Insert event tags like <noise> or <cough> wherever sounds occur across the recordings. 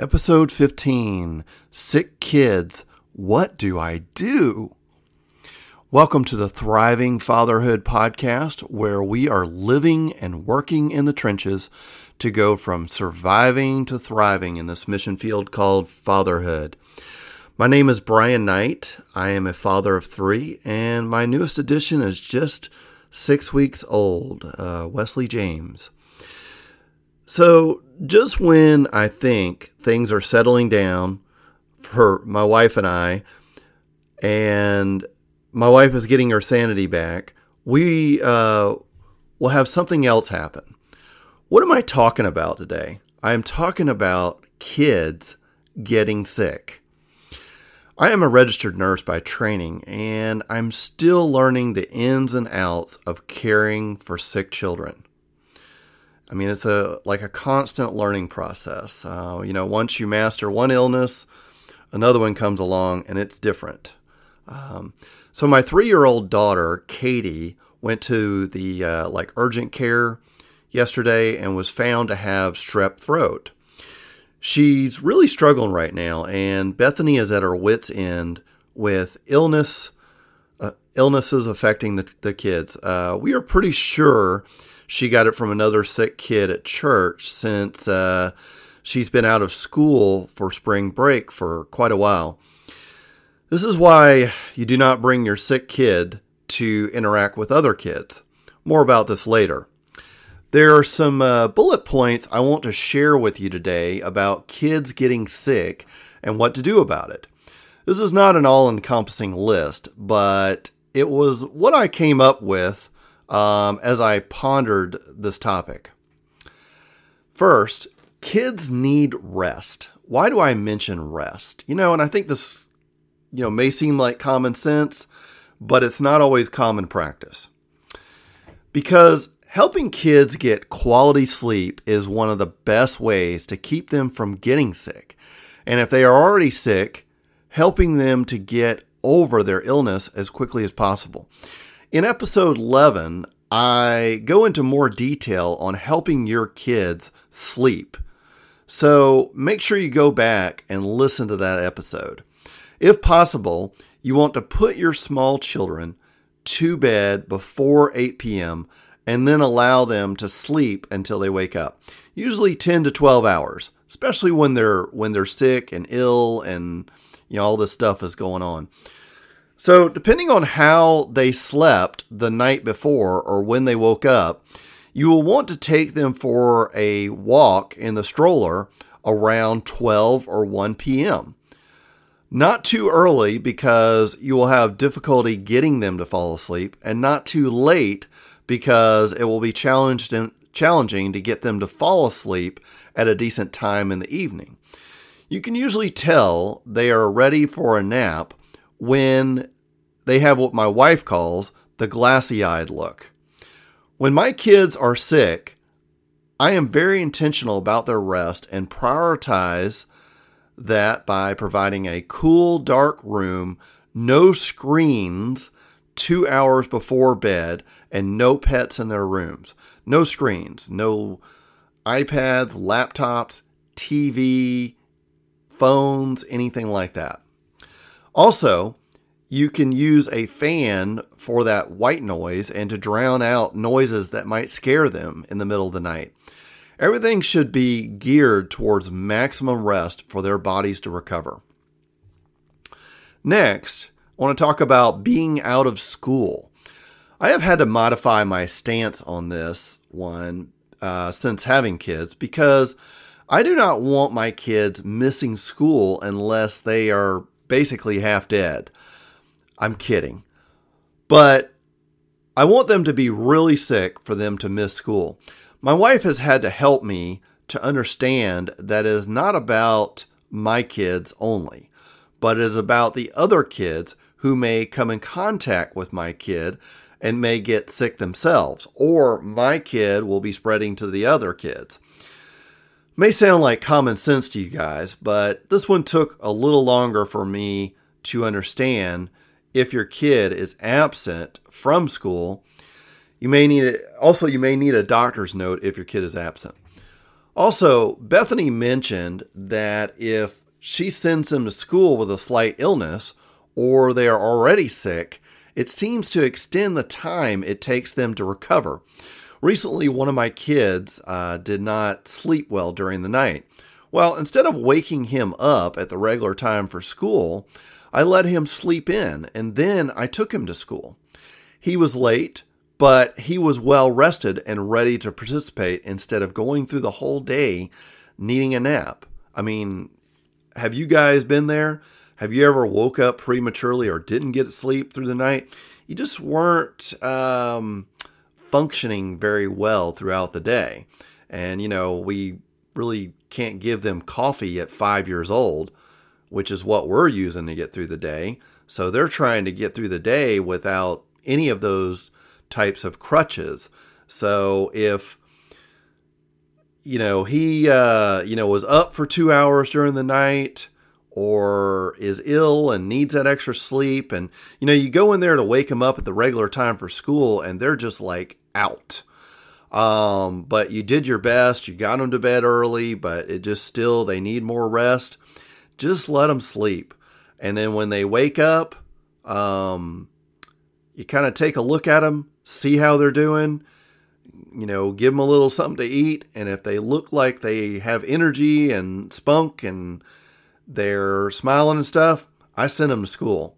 Episode 15 Sick Kids, What Do I Do? Welcome to the Thriving Fatherhood podcast, where we are living and working in the trenches to go from surviving to thriving in this mission field called fatherhood. My name is Brian Knight. I am a father of three, and my newest addition is just six weeks old, uh, Wesley James. So, just when I think things are settling down for my wife and I, and my wife is getting her sanity back, we uh, will have something else happen. What am I talking about today? I am talking about kids getting sick. I am a registered nurse by training, and I'm still learning the ins and outs of caring for sick children. I mean, it's a like a constant learning process. Uh, you know, once you master one illness, another one comes along, and it's different. Um, so my three-year-old daughter, Katie, went to the uh, like urgent care yesterday and was found to have strep throat. She's really struggling right now, and Bethany is at her wits' end with illness, uh, illnesses affecting the, the kids. Uh, we are pretty sure she got it from another sick kid at church since uh, she's been out of school for spring break for quite a while. This is why you do not bring your sick kid to interact with other kids. More about this later. There are some uh, bullet points I want to share with you today about kids getting sick and what to do about it. This is not an all encompassing list, but it was what I came up with um, as I pondered this topic. First, kids need rest. Why do I mention rest? You know, and I think this, you know, may seem like common sense, but it's not always common practice. Because helping kids get quality sleep is one of the best ways to keep them from getting sick. And if they are already sick, helping them to get over their illness as quickly as possible. In episode 11, I go into more detail on helping your kids sleep. So make sure you go back and listen to that episode. If possible, you want to put your small children to bed before 8 p.m. and then allow them to sleep until they wake up. Usually 10 to 12 hours, especially when they're when they're sick and ill and you know all this stuff is going on. So, depending on how they slept the night before or when they woke up, you will want to take them for a walk in the stroller around 12 or 1 p.m. Not too early because you will have difficulty getting them to fall asleep, and not too late because it will be challenging to get them to fall asleep at a decent time in the evening. You can usually tell they are ready for a nap when they have what my wife calls the glassy eyed look. When my kids are sick, I am very intentional about their rest and prioritize that by providing a cool, dark room, no screens two hours before bed, and no pets in their rooms. No screens, no iPads, laptops, TV, phones, anything like that. Also, you can use a fan for that white noise and to drown out noises that might scare them in the middle of the night. Everything should be geared towards maximum rest for their bodies to recover. Next, I want to talk about being out of school. I have had to modify my stance on this one uh, since having kids because I do not want my kids missing school unless they are basically half dead. I'm kidding. But I want them to be really sick for them to miss school. My wife has had to help me to understand that it is not about my kids only, but it is about the other kids who may come in contact with my kid and may get sick themselves, or my kid will be spreading to the other kids. May sound like common sense to you guys, but this one took a little longer for me to understand if your kid is absent from school, you may need it. Also, you may need a doctor's note if your kid is absent. Also, Bethany mentioned that if she sends them to school with a slight illness or they are already sick, it seems to extend the time it takes them to recover. Recently, one of my kids uh, did not sleep well during the night. Well, instead of waking him up at the regular time for school, I let him sleep in and then I took him to school. He was late, but he was well rested and ready to participate instead of going through the whole day needing a nap. I mean, have you guys been there? Have you ever woke up prematurely or didn't get sleep through the night? You just weren't um, functioning very well throughout the day. And, you know, we really can't give them coffee at five years old, which is what we're using to get through the day. So they're trying to get through the day without any of those types of crutches. So if you know he uh, you know was up for two hours during the night or is ill and needs that extra sleep and you know you go in there to wake him up at the regular time for school and they're just like out um, but you did your best. You got them to bed early, but it just still, they need more rest. Just let them sleep. And then when they wake up, um, you kind of take a look at them, see how they're doing, you know, give them a little something to eat. And if they look like they have energy and spunk and they're smiling and stuff, I send them to school.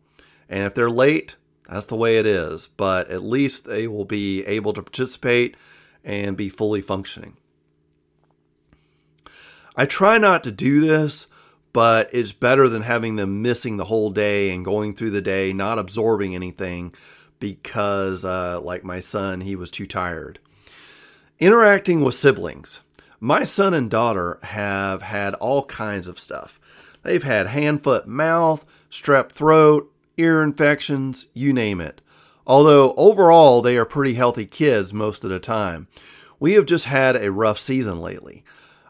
And if they're late, that's the way it is. But at least they will be able to participate and be fully functioning. I try not to do this, but it's better than having them missing the whole day and going through the day not absorbing anything because, uh, like my son, he was too tired. Interacting with siblings. My son and daughter have had all kinds of stuff. They've had hand, foot, mouth, strep throat, ear infections, you name it. Although overall they are pretty healthy kids most of the time. We have just had a rough season lately.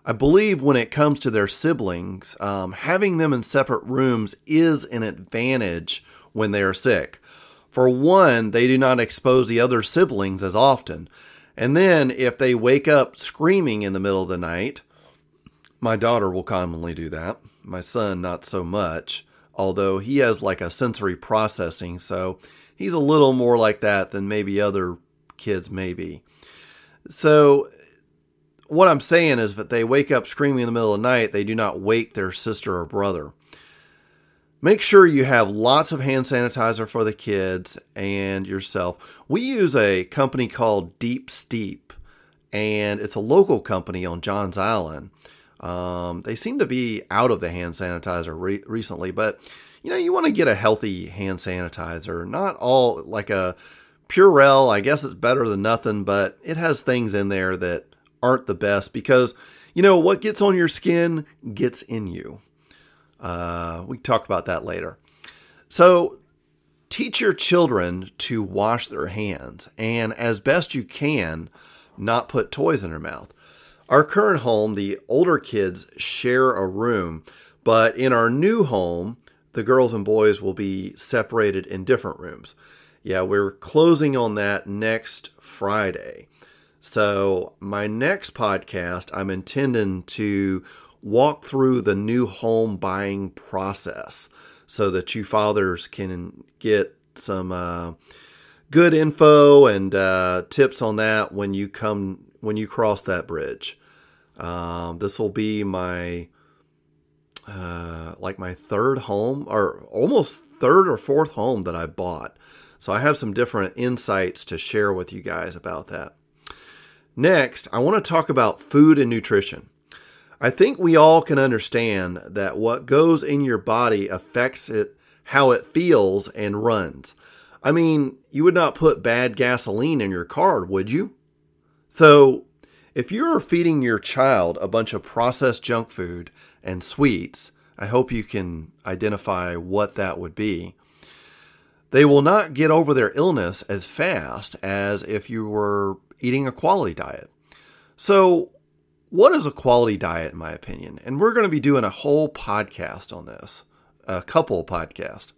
I believe when it comes to their siblings, um, having them in separate rooms is an advantage when they are sick. For one, they do not expose the other siblings as often. And then, if they wake up screaming in the middle of the night, my daughter will commonly do that. My son, not so much, although he has like a sensory processing, so he's a little more like that than maybe other kids maybe. So, what I'm saying is that they wake up screaming in the middle of the night, they do not wake their sister or brother. Make sure you have lots of hand sanitizer for the kids and yourself. We use a company called Deep Steep, and it's a local company on Johns Island. Um, they seem to be out of the hand sanitizer re- recently, but you know, you want to get a healthy hand sanitizer, not all like a Purell. I guess it's better than nothing, but it has things in there that aren't the best because, you know, what gets on your skin gets in you. Uh, we talk about that later. So, teach your children to wash their hands and, as best you can, not put toys in their mouth. Our current home, the older kids share a room, but in our new home, the girls and boys will be separated in different rooms. Yeah, we're closing on that next Friday. So, my next podcast, I'm intending to walk through the new home buying process so that you fathers can get some uh, good info and uh, tips on that when you come when you cross that bridge. Um, this will be my uh, like my third home or almost third or fourth home that I bought. So I have some different insights to share with you guys about that. Next, I want to talk about food and nutrition. I think we all can understand that what goes in your body affects it how it feels and runs. I mean, you would not put bad gasoline in your car, would you? So, if you're feeding your child a bunch of processed junk food and sweets. I hope you can identify what that would be. They will not get over their illness as fast as if you were eating a quality diet. So, what is a quality diet, in my opinion? And we're going to be doing a whole podcast on this, a couple podcast.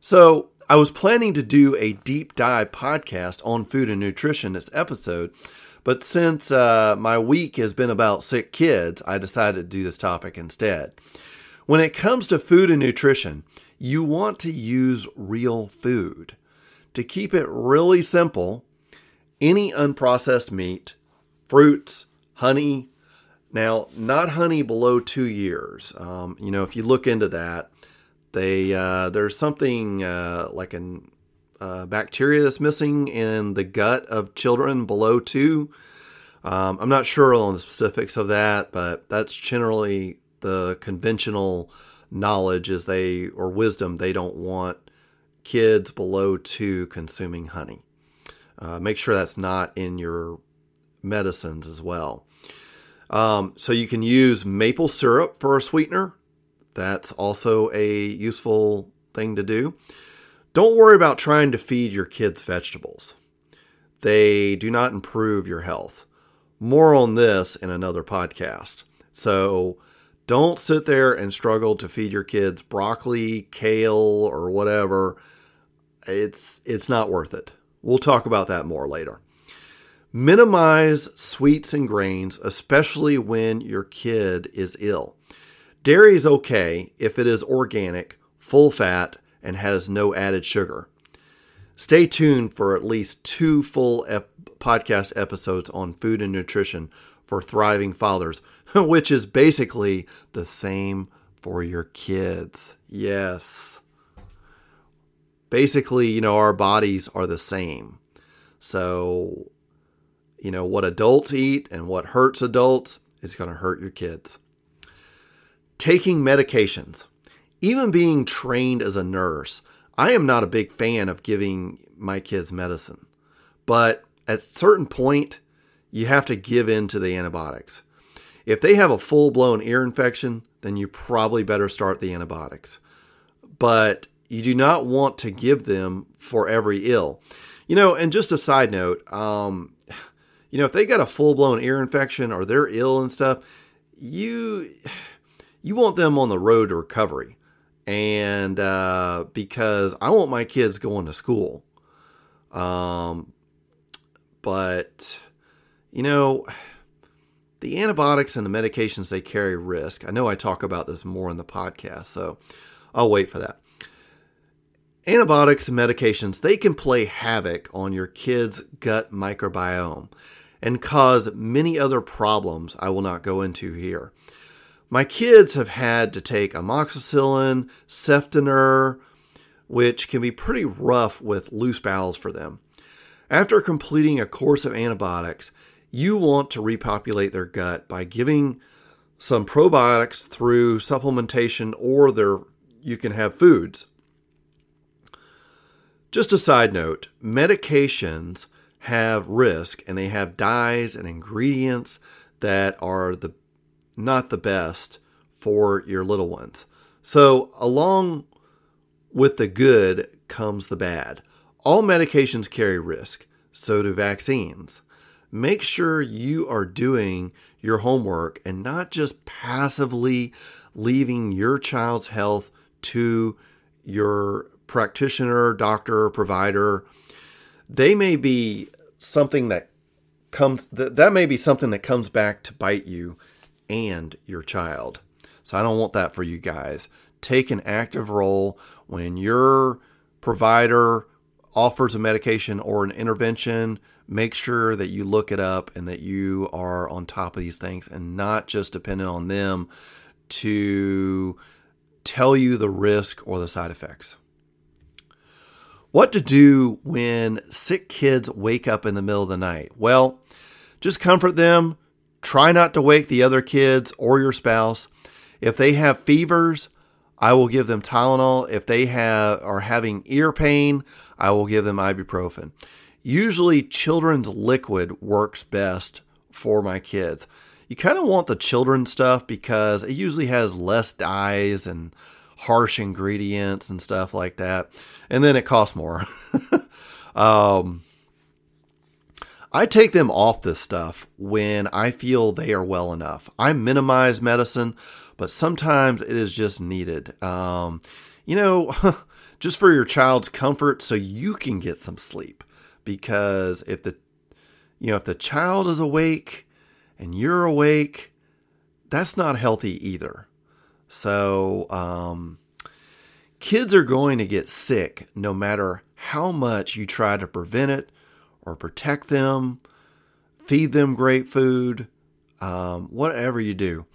So, I was planning to do a deep dive podcast on food and nutrition this episode, But since uh, my week has been about sick kids, I decided to do this topic instead. When it comes to food and nutrition, you want to use real food. To keep it really simple, any unprocessed meat, fruits, honey, now, not honey below two years. Um, you know, if you look into that, they uh, there's something uh, like a uh, bacteria that's missing in the gut of children below two. Um, I'm not sure on the specifics of that, but that's generally the conventional knowledge is they or wisdom they don't want kids below two consuming honey. Uh, make sure that's not in your medicines as well. Um, so you can use maple syrup for a sweetener. That's also a useful thing to do. Don't worry about trying to feed your kids vegetables. They do not improve your health. More on this in another podcast. So don't sit there and struggle to feed your kids broccoli, kale, or whatever. It's it's not worth it. We'll talk about that more later. Minimize sweets and grains, especially when your kid is ill. Dairy is okay if it is organic, full fat, and has no added sugar. Stay tuned for at least two full ep- podcast episodes on food and nutrition for thriving fathers, <laughs> which is basically the same for your kids. Yes. Basically, you know, our bodies are the same. So you know, what adults eat and what hurts adults is going to hurt your kids. Taking medications. Even being trained as a nurse, I am not a big fan of giving my kids medicine. But at a certain point, you have to give in to the antibiotics. If they have a full blown ear infection, then you probably better start the antibiotics. But you do not want to give them for every ill. You know, and just a side note, um, you know, if they got a full blown ear infection or they're ill and stuff, you you want them on the road to recovery. And uh, because I want my kids going to school. Um, but you know, the antibiotics and the medications they carry risk. I know I talk about this more in the podcast, so I'll wait for that. Antibiotics and medications, they can play havoc on your kid's gut microbiome and cause many other problems I will not go into here. My kids have had to take amoxicillin, cefdinir, which can be pretty rough with loose bowels for them. After completing a course of antibiotics, you want to repopulate their gut by giving some probiotics through supplementation or their you can have foods. Just a side note, medications have risk and they have dyes and ingredients that are the not the best for your little ones. So along with the good comes the bad. All medications carry risk, so do vaccines. Make sure you are doing your homework and not just passively leaving your child's health to your practitioner, doctor, provider. They may be something that comes that, that may be something that comes back to bite you and your child. So I don't want that for you guys. Take an active role when your provider offers a medication or an intervention. Make sure that you look it up and that you are on top of these things and not just dependent on them to tell you the risk or the side effects. What to do when sick kids wake up in the middle of the night? Well, just comfort them. Try not to wake the other kids or your spouse. If they have fevers, I will give them Tylenol. If they have are having ear pain, I will give them ibuprofen. Usually children's liquid works best for my kids. You kind of want the children's stuff because it usually has less dyes and harsh ingredients and stuff like that. And then it costs more. <laughs> um, I take them off this stuff when I feel they are well enough. I minimize medicine, but sometimes it is just needed. Um, you know, <laughs> just for your child's comfort so you can get some sleep. Because if the you know, if the child is awake and you're awake, that's not healthy either. So, um, kids are going to get sick no matter how much you try to prevent it or protect them, feed them great food, um, whatever you do.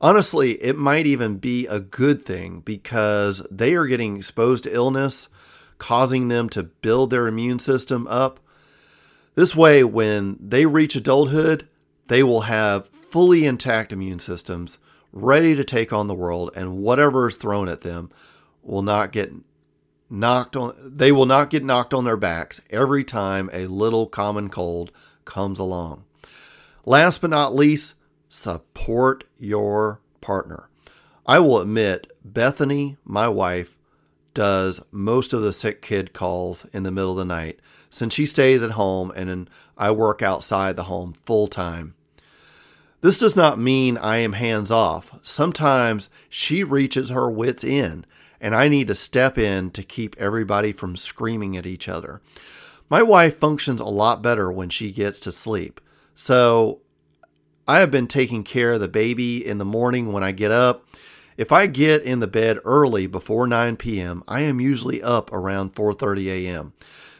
Honestly, it might even be a good thing because they are getting exposed to illness, causing them to build their immune system up. This way, when they reach adulthood, they will have fully intact immune systems ready to take on the world, and whatever is thrown at them will not get knocked on they will not get knocked on their backs every time a little common cold comes along. Last but not least, support your partner. I will admit, Bethany, my wife, does most of the sick kid calls in the middle of the night since she stays at home and I work outside the home full time. This does not mean I am hands off. Sometimes she reaches her wits' end and I need to step in to keep everybody from screaming at each other. My wife functions a lot better when she gets to sleep. So I have been taking care of the baby in the morning when I get up. If I get in the bed early before 9 p.m., I am usually up around 4:30 a.m.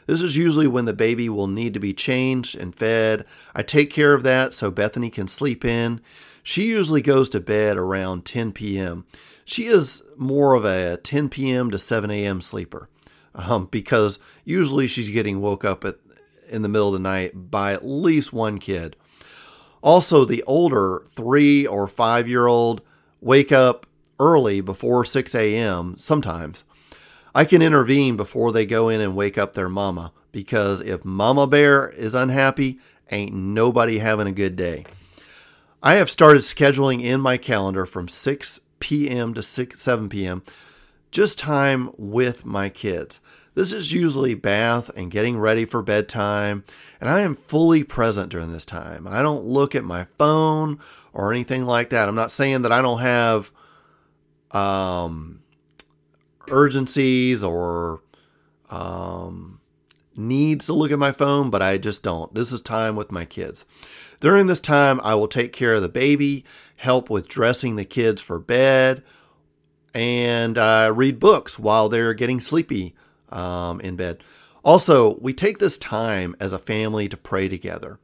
This is usually when the baby will need to be changed and fed. I take care of that so Bethany can sleep in. She usually goes to bed around 10 p.m. She is more of a 10 p.m. to 7 a.m. sleeper um, because usually she's getting woke up at, in the middle of the night by at least one kid. Also, the older three or five year old wake up early before 6 a.m. sometimes. I can intervene before they go in and wake up their mama because if Mama Bear is unhappy, ain't nobody having a good day. I have started scheduling in my calendar from 6 p.m. to 6 7 p.m. just time with my kids. This is usually bath and getting ready for bedtime, and I am fully present during this time. I don't look at my phone or anything like that. I'm not saying that I don't have um, urgencies or um, needs to look at my phone, but I just don't. This is time with my kids. During this time, I will take care of the baby, help with dressing the kids for bed, and uh, read books while they're getting sleepy um, in bed. Also, we take this time as a family to pray together.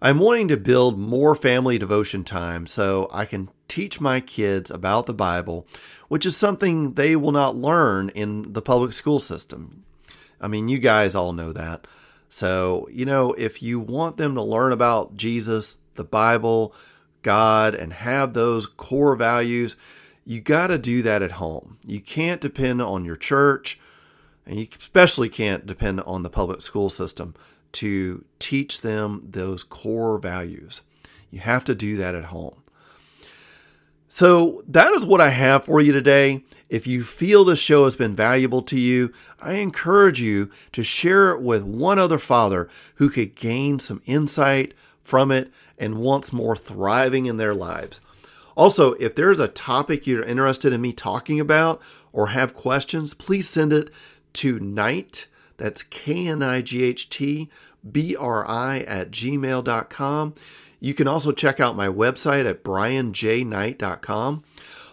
I'm wanting to build more family devotion time so I can teach my kids about the Bible, which is something they will not learn in the public school system. I mean, you guys all know that. So, you know, if you want them to learn about Jesus, the Bible, God, and have those core values, you got to do that at home. You can't depend on your church and you especially can't depend on the public school system to teach them those core values. You have to do that at home. So, that is what I have for you today. If you feel this show has been valuable to you, I encourage you to share it with one other father who could gain some insight from it and wants more thriving in their lives. Also, if there's a topic you're interested in me talking about or have questions, please send it to Knight, that's K N I G H T B R I at gmail.com. You can also check out my website at brianjknight.com.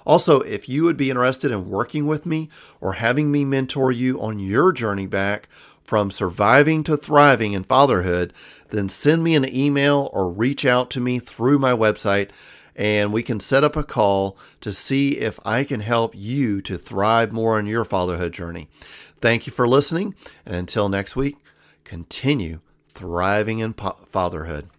Also, if you would be interested in working with me or having me mentor you on your journey back from surviving to thriving in fatherhood, then send me an email or reach out to me through my website and we can set up a call to see if I can help you to thrive more in your fatherhood journey. Thank you for listening, and until next week, continue thriving in fatherhood.